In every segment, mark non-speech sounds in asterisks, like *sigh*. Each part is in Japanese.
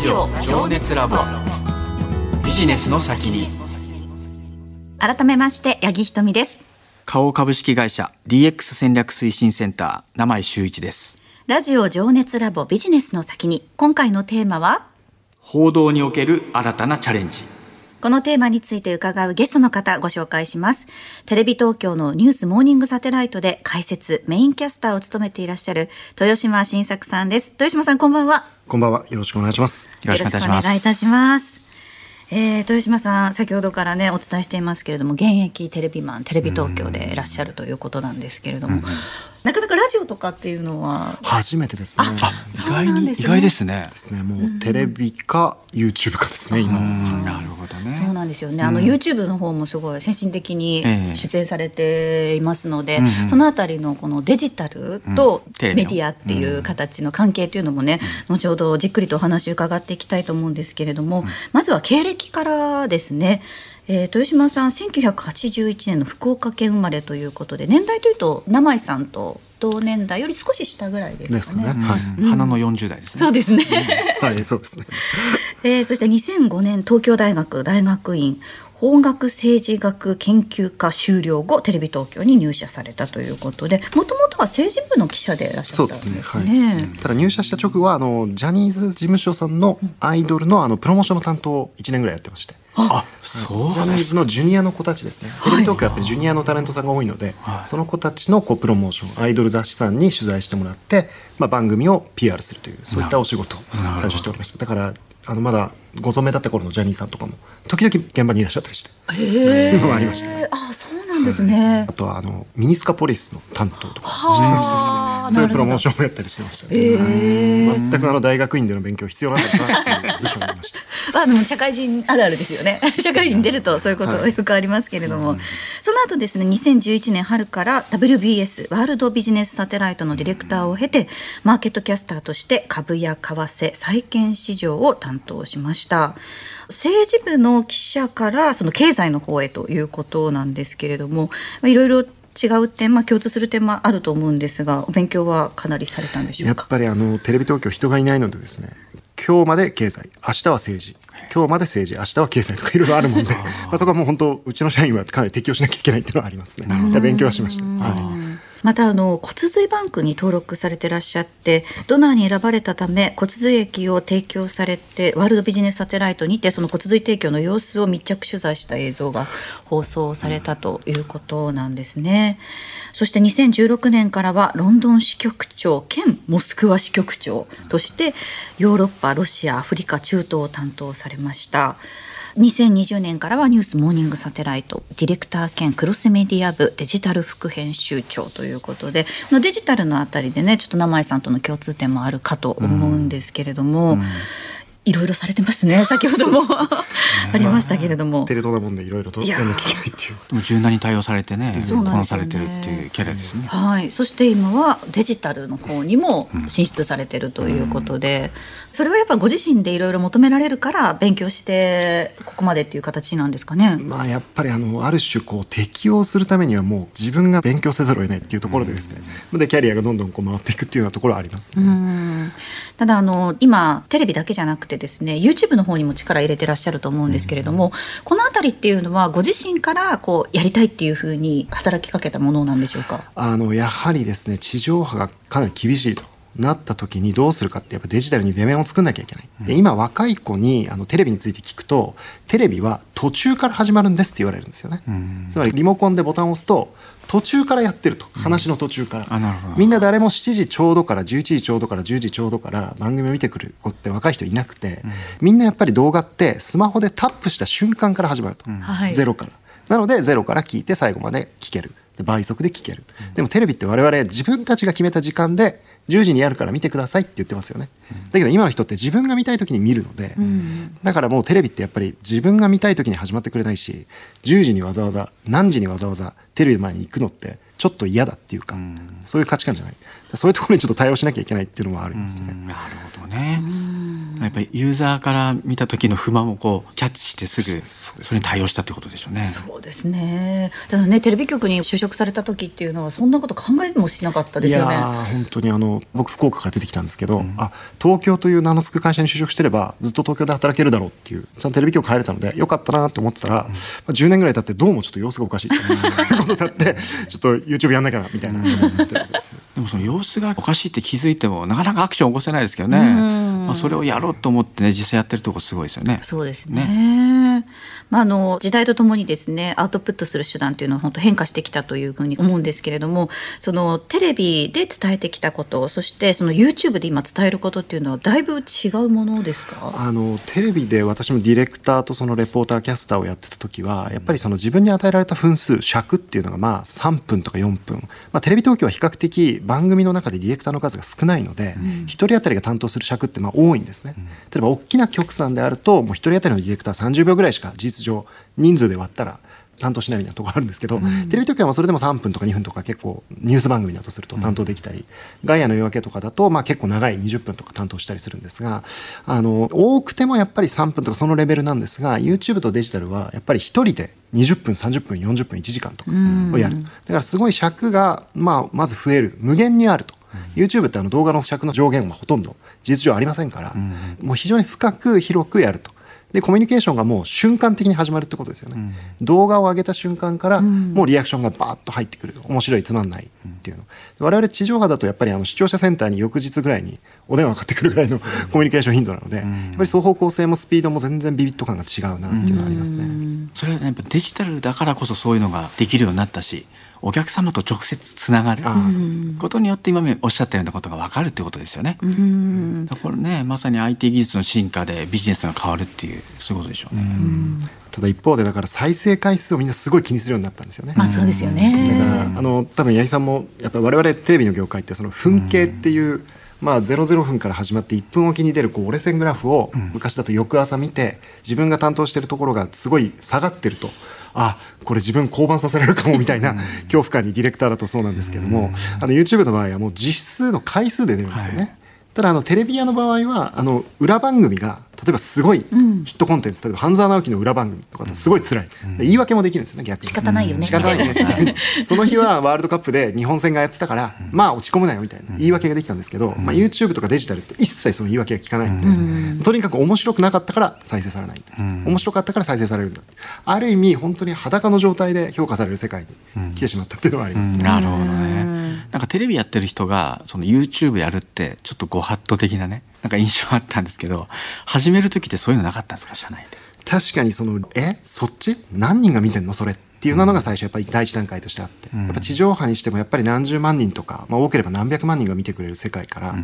ジオ情熱ラボ。ビジネスの先に。改めまして八木ひとみです。花王株式会社 DX 戦略推進センター名前周一です。ラジオ情熱ラボビジネスの先に。今回のテーマは？報道における新たなチャレンジ。このテーマについて伺うゲストの方ご紹介します。テレビ東京のニュースモーニングサテライトで解説、メインキャスターを務めていらっしゃる豊島新作さんです。豊島さんこんばんは。こんばんは。よろしくお願いします。よろしくお願いします。お願いいたします。えー、豊島さん先ほどからねお伝えしていますけれども現役テレビマンテレビ東京でいらっしゃるということなんですけれども、なかなかラジオとかっていうのは初めてですね。んですね。意外ですね。ですね。もうテレビか YouTube かですね。今は。なるほどね。そうなんですよね。あの YouTube の方もすごい先進的にええ。出演されていますので、うんうん。そのあたりのこのデジタルとメディアっていう形の関係というのもね、後ほどじっくりとお話を伺っていきたいと思うんですけれども、まずは経歴からですね。えー、豊島さん1981年の福岡県生まれということで年代というと名井さんと同年代より少し下ぐらいですかね。はい。うん花の40代ですねそうですね。はい、そうですね。*laughs* えーそして2005年東京大学大学院法学政治学研究科修了後テレビ東京に入社されたということでもともとは政治部の記者でいらっしゃそうったんですですね。ね。はい。ただ入社した直後はあのジャニーズ事務所さんのアイドルのあのプロモーションの担当を1年ぐらいやってまして。あジそうャニーズのジュニアの子たちですね。テレビ東京はやっぱりジュニアのタレントさんが多いので、はいその子たちのこうプロモーション、アイドル雑誌さんに取材してもらって、まあ番組を PR するというそういったお仕事を最初しておりました。だからあのまだご存命だった頃のジャニーさんとかも時々現場にいらっしゃったりして。ありましたえ。あそうなんですねあ。とはあのミニスカポリスの担当とかはあしてましたですね。そういうプロモーション。ョンもやったりしてましたね。へえ全くあの大学院での勉強必要なかったなっていう部署になりました。あでも社会人あるあるですよね。*laughs* 社会人に出るとそういうことよくありますけれども、その後ですね2011年春から WBS ワールドビジネスサテライトのディレクターを経てマーケットキャスターとして株や為替債券市場を担当しました。政治部の記者からその経済の方へということなんですけれども、まあいろいろ違う点、まあ、共通する点もあると思うんですがお勉強はかなりされたんでしょうか？やっぱりあのテレビ東京人がいないのでですね。今日まで経済、明日は政治。今日まで政治、明日は経済とかいろいろあるもんで、*laughs* まあそこはもう本当うちの社員はかなり適応しなきゃいけないっていうのはありますね。勉強はしました。はい。またあの骨髄バンクに登録されてらっしゃってドナーに選ばれたため骨髄液を提供されてワールドビジネスサテライトにてその骨髄提供の様子を密着取材した映像が放送されたということなんですね。そして2016年からはロンドン支局長兼モスクワ支局長としてヨーロッパロシアアフリカ中東を担当されました。2020年からはニュースモーニングサテライトディレクター兼クロスメディア部デジタル副編集長ということでデジタルのあたりでねちょっと名前さんとの共通点もあるかと思うんですけれども、いろいろされてますね。*laughs* 先ほども。ありましたけれども。テ。レ東なもんでいろいろといやー。やんなきゃいけないっていう。でも柔軟に対応されてねそうなんですよね。こなされてるっていうキャラですね。はい、そして今はデジタルの方にも進出されてるということで、それはやっぱご自身でいろいろ求められるから勉強してここまでっていう形なんですかね。まあやっぱりあのある種こう適応するためにはもう自分が勉強せざるを得ないっていうところでですね、でキャリアがどんどんこう回っていくっていうようなところはありますね。うん。ただあの今テレビだけじゃなくてですね YouTube の方にも力入れてらっしゃると思うんですけれども、この辺りっていうのはご自身からこうやりたいっていうふうに働きかけたものなんでしょうか？あのやはりですね地上波がかなり厳しいとなった時にどうするかってやっぱデジタルに出面を作んなきゃいけない、で今若い子にあのテレビについて聞くとテレビは途中から始まるんですって言われるんですよね、つまりリモコンでボタンを押すと途中からやってると。話の途中から、あなるほど。みんな誰も7時ちょうどから11時ちょうどから10時ちょうどから番組を見てくる子って若い人いなくて、みんなやっぱり動画ってスマホでタップした瞬間から始まると、はい。ゼロから。なのでゼロから聞いて最後まで聞ける。で倍速で聞ける、でもテレビって我々自分たちが決めた時間で10時にやるから見てくださいって言ってますよね、だけど今の人って自分が見たい時に見るので、だからもうテレビってやっぱり自分が見たい時に始まってくれないし10時にわざわざ何時にわざわざテレビの前に行くのってちょっと嫌だっていうか、そういう価値観じゃないそういうところにちょっと対応しなきゃいけないっていうのもあるんですね、なるほどねやっぱりユーザーから見た時の不満をこうキャッチしてすぐそれに対応したってことでしょうね。そうですね。だからねテレビ局に就職された時っていうのはそんなこと考えもしなかったですよね。いや本当にあの僕福岡から出てきたんですけど、うん、あ東京という名の付く会社に就職してればずっと東京で働けるだろうっていうちゃんとテレビ局入れたのでよかったなって思ってたら、うん、まあ、10年ぐらい経ってどうもちょっと様子がおかしいっていうことだって *laughs* ちょっと YouTube やんなきゃなみたいな、でもその様子がおかしいって気づいてもなかなかアクション起こせないですけどね、まあ、それをやろうと思ってね実際やってるとこすごいですよね。そうですね。ねまあ、あの時代とともにですねアウトプットする手段というのは本当変化してきたというふうに思うんですけれどもそのテレビで伝えてきたことそしてその YouTube で今伝えることっていうのはだいぶ違うものですか？あのテレビで私もディレクターとそのレポーターキャスターをやってた時はやっぱりその自分に与えられた分数尺っていうのがまあ3分とか4分、まあ、テレビ東京は比較的番組の中でディレクターの数が少ないので、うん、1人当たりが担当する尺ってまあ多いんですね、うん、例えば大きな局さんであるともう1人当たりのディレクター30秒ぐらいしか事実上人数で割ったら担当しないみたいなところあるんですけど、うん、テレビ局はそれでも3分とか2分とか結構ニュース番組だとすると担当できたり、うん、ガイアの夜明けとかだとまあ結構長い20分とか担当したりするんですがあの多くてもやっぱり3分とかそのレベルなんですが YouTube とデジタルはやっぱり1人で20分30分40分1時間とかをやる、だからすごい尺が、まあ、まず増える。無限にあると。YouTube ってあの動画の尺の上限はほとんど事実上ありませんから、もう非常に深く広くやると。でコミュニケーションがもう瞬間的に始まるってことですよね、うん、動画を上げた瞬間からもうリアクションがバーッと入ってくる。面白いつまんないっていうの、うん、我々地上波だとやっぱりあの視聴者センターに翌日ぐらいにお電話かかってくるぐらいのコミュニケーション頻度なので、やっぱり双方向性もスピードも全然ビビット感が違うなっていうのはありますね。それは、ね、やっぱデジタルだからこそそういうのができるようになったしお客様と直接つながることによって今おっしゃったようなことが分かるってことですよね。これねまさに IT 技術の進化でビジネスが変わるっていうそういうことでしょうね。ただ一方でだから再生回数をみんなすごい気にするようになったんですよね。まあそうですよね。だからあの多分八木さんもやっぱり我々テレビの業界ってその分系っていう、まあ、00分から始まって1分おきに出るこう折れ線グラフを昔だと翌朝見て自分が担当しているところがすごい下がってると。あこれ自分降板させられるかもみたいな恐怖感にディレクターだとそうなんですけども。あの YouTube の場合はもう実数の回数で出るんですよね。はい、ただあのテレビ屋の場合はあの裏番組が例えばすごいヒットコンテンツ、例えば半沢直樹の裏番組とかすごい辛い、うん、言い訳もできるんですよね逆に。仕方ないよね。仕方ないね。*laughs* その日はワールドカップで日本戦がやってたから、まあ落ち込むなよみたいな言い訳ができたんですけど、まあ、YouTube とかデジタルって一切その言い訳が聞かないんで、とにかく面白くなかったから再生されない、面白かったから再生されるんだある意味本当に裸の状態で評価される世界に来てしまったっていうのはありますね、なるほどねなんかテレビやってる人がその YouTube やるってちょっとご法度的なねなんか印象あったんですけど始める時ってそういうのなかったんですか？社内で。確かにそのえ？そっち？何人が見てんの？それっていうのが最初やっぱり第一段階としてあって、やっぱ地上波にしてもやっぱり何十万人とか、まあ、多ければ何百万人が見てくれる世界から、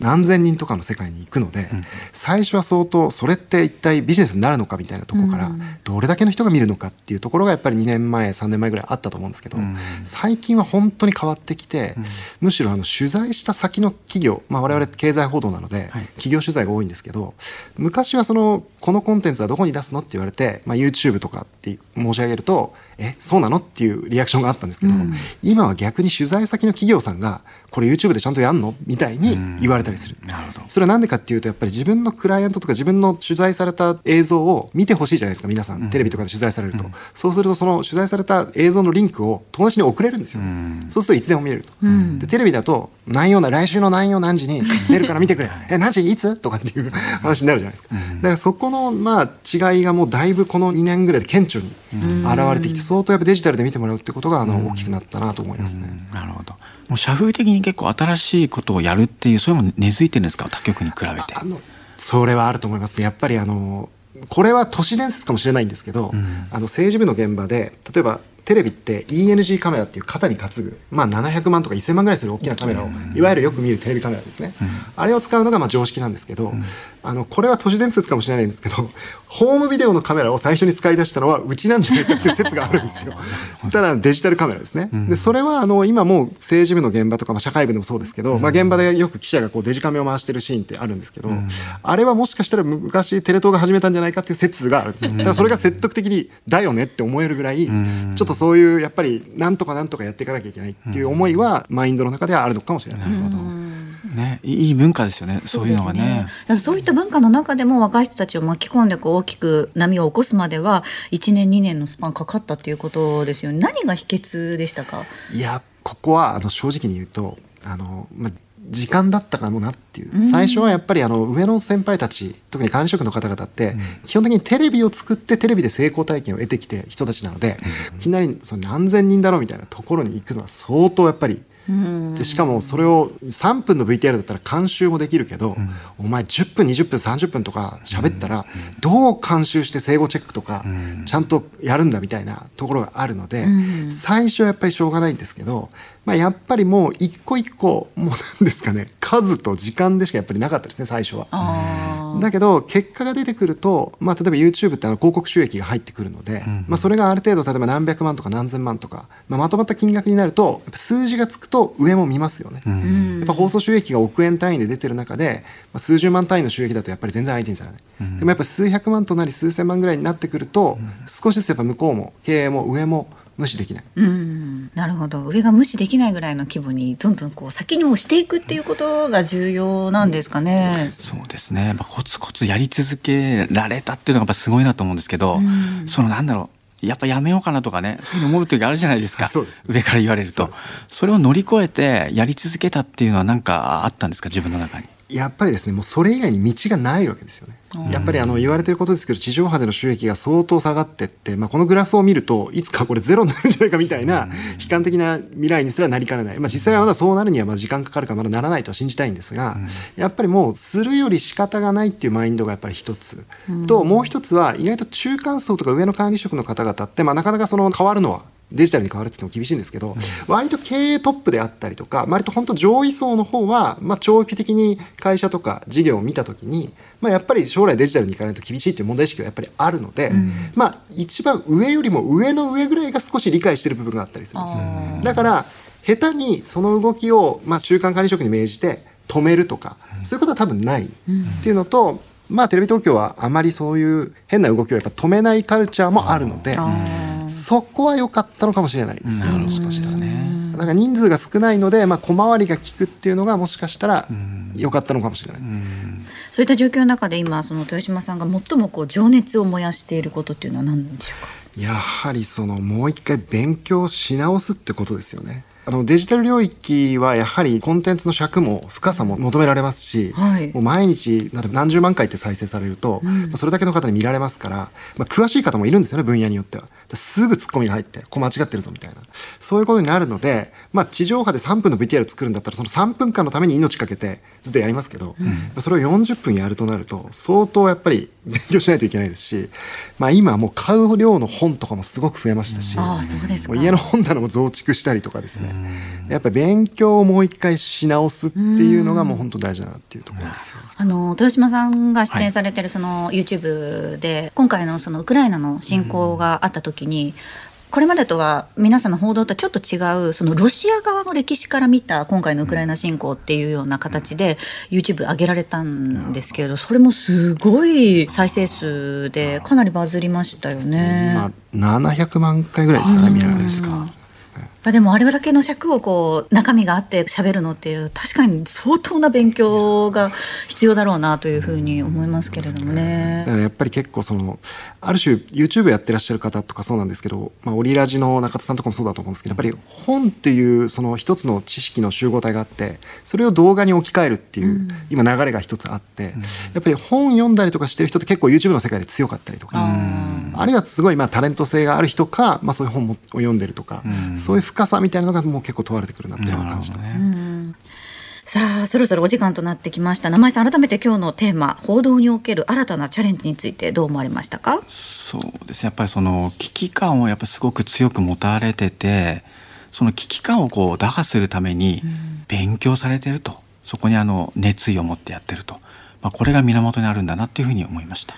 何千人とかの世界に行くので、最初は相当それって一体ビジネスになるのかみたいなところから、どれだけの人が見るのかっていうところがやっぱり2年前3年前ぐらいあったと思うんですけど、最近は本当に変わってきて、むしろあの取材した先の企業、まあ、我々経済報道なので、企業取材が多いんですけど昔はそのこのコンテンツはどこに出すのって言われて、まあ、YouTube とかって申し上げるとえそうなの？っていうリアクションがあったんですけど、うん、今は逆に取材先の企業さんがこれ YouTube でちゃんとやんの？みたいに言われたりする、うん、なるほど。それは何でかっていうとやっぱり自分のクライアントとか自分の取材された映像を見てほしいじゃないですか皆さん、テレビとかで取材されると、そうするとその取材された映像のリンクを友達に送れるんですよ、そうするといつでも見れると、でテレビだと何曜な来週の何曜何時に出るから見てくれ。え何時？いつ？とかっていう話になるじゃないですか、だからそこのまあ違いがもうだいぶこの2年ぐらいで顕著に現れてきて相当やっぱデジタルで見てもらうってことがあの大きくなったなと思いますね。なるほどもう社風的に結構新しいことをやるっていうそれも根付いてるんですか？他局に比べて。それはあると思います、やっぱりあのこれは都市伝説かもしれないんですけど、うん、あの政治部の現場で例えばテレビって ENG カメラっていう肩に担ぐ、まあ、700万とか1000万ぐらいする大きなカメラを、いわゆるよく見るテレビカメラですね、うん、あれを使うのがまあ常識なんですけど、うん、あのこれは都市伝説かもしれないんですけど *laughs* ホームビデオのカメラを最初に使い出したのはうちなんじゃないかっていう説があるんですよ。*laughs* ただデジタルカメラですね、でそれはあの今もう政治部の現場とか、まあ、社会部でもそうですけど、まあ、現場でよく記者がこうデジカメを回してるシーンってあるんですけど、あれはもしかしたら昔テレ東が始めたんじゃないかっていう説があるんですよ。だからそれが説得的にだよねって思えるぐらいちょっとそういうやっぱりなんとかなんとかやっていかなきゃいけないっていう思いはマインドの中ではあるのかもしれない。ね、いい文化ですよね。そういうのがね。そうそういった文化の中でも若い人たちを巻き込んでこう大きく波を起こすまでは1年2年のスパンかかったっていうことですよね。何が秘訣でしたか？いやここはあの正直に言うとあのまあ時間だったかもなっていう。最初はやっぱりあの上の先輩たち特に管理職の方々って基本的にテレビを作ってテレビで成功体験を得てきて人たちなのでいきなりその何千人だろうみたいなところに行くのは相当やっぱりでしかもそれを3分の VTR だったら監修もできるけど、お前10分20分30分とか喋ったらどう監修して整合チェックとかちゃんとやるんだみたいなところがあるので、最初はやっぱりしょうがないんですけど、まあ、やっぱりもう一個一個もうなんですかね *laughs* 数と時間でしかやっぱりなかったですね最初は。だけど結果が出てくると、まあ、例えば YouTube ってあの広告収益が入ってくるので、まあ、それがある程度例えば何百万とか何千万とか、まあ、まとまった金額になると数字がつくと上も見ますよね。やっぱ放送収益が億円単位で出てる中で、まあ、数十万単位の収益だとやっぱり全然相手にされない。でもやっぱ数百万となり数千万ぐらいになってくると、少しずつやっぱ向こうも経営も上も無視できない。うん、なるほど。上が無視できないぐらいの規模にどんどんこう先にもしていくっていうことが重要なんですかね。そうですね、まあ、コツコツやり続けられたっていうのがやっぱすごいなと思うんですけど、うん、そのなんだろう。やっぱやめようかなとかね。そういうの思う時あるじゃないですか。上から言われると。それを乗り越えてやり続けたっていうのは何かあったんですか？自分の中に。やっぱりですねもうそれ以外に道がないわけですよね。やっぱりあの言われてることですけど地上波での収益が相当下がってって、まあ、このグラフを見るといつかこれゼロになるんじゃないかみたいな悲観的な未来にすらなりかねない、まあ、実際はまだそうなるにはまあ時間かかるかまだならないとは信じたいんですが、やっぱりもうするより仕方がないっていうマインドがやっぱり一つ、ともう一つは意外と中間層とか上の管理職の方々って、まあ、なかなかその変わるのはデジタルに変わるって言っても厳しいんですけど、うん、割と経営トップであったりとか割と本当上位層の方は、まあ、長期的に会社とか事業を見た時に、まあ、やっぱり将来デジタルに行かないと厳しいっていう問題意識がやっぱりあるので、うん、まあ一番上よりも上の上ぐらいが少し理解してる部分があったりするんですよ。だから下手にその動きを、まあ、中間管理職に命じて止めるとか、そういうことは多分ないっていうのと、まあ、テレビ東京はあまりそういう変な動きをやっぱ止めないカルチャーもあるので。そこは良かったのかもしれないですね、もしかしたらね。だから人数が少ないので、まあ、小回りが利くっていうのがもしかしたら良かったのかもしれない。そういった状況の中で今その豊島さんが最もこう情熱を燃やしていることっていうのは何でしょうか？やはりそのもう一回勉強し直すってことですよね。あのデジタル領域はやはりコンテンツの尺も深さも求められますし、はい、もう毎日何十万回って再生されると、うん、それだけの方に見られますから、まあ、詳しい方もいるんですよね分野によっては。すぐツッコミが入ってこう間違ってるぞみたいな。そういうことになるので、まあ、地上波で3分の VTR 作るんだったらその3分間のために命かけてずっとやりますけど、うん、それを40分やるとなると相当やっぱり勉強しないといけないですし、まあ、今もう買う量の本とかもすごく増えましたし、うん、家の本棚も増築したりとかですね、やっぱり勉強をもう一回し直すっていうのがもう本当大事だなっていうところです、ね、あの豊島さんが出演されてるその YouTube で、今回のそのウクライナの侵攻があった時に、これまでとは皆さんの報道とちょっと違うそのロシア側の歴史から見た今回のウクライナ侵攻っていうような形で YouTube 上げられたんですけれどそれもすごい再生数でかなりバズりましたよね。まあ、700万回ぐらいですかね見られるんですか。でもあれだけの尺をこう中身があって喋るのっていう確かに相当な勉強が必要だろうなというふうに思いますけれどもね。だからやっぱり結構そのある種 YouTube やってらっしゃる方とかそうなんですけど、まあ、オリラジの中田さんとかもそうだと思うんですけどやっぱり本っていうその一つの知識の集合体があってそれを動画に置き換えるっていう、今流れが一つあって、やっぱり本読んだりとかしてる人って結構 YouTube の世界で強かったりとか、あるいはすごいまあタレント性がある人か、まあ、そういう本を読んでるとか、そういう深さみたいなのがもう結構問われてくるなっていうのを感じてます。さあそろそろお時間となってきました。名前さん改めて今日のテーマ報道における新たなチャレンジについてどう思われましたか？そうですね。やっぱりその危機感をやっぱすごく強く持たれててその危機感をこう打破するために勉強されてると、うん、そこにあの熱意を持ってやってると、まあ、これが源にあるんだなっていうふうに思いました。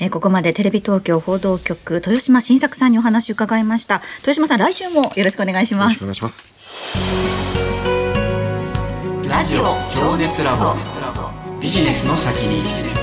えー、ここまでテレビ東京報道局豊島新作さんにお話を伺いました。豊島さん来週もよろしくお願いします。お願いします。ラジオ情熱ラボ。ビジネスの先に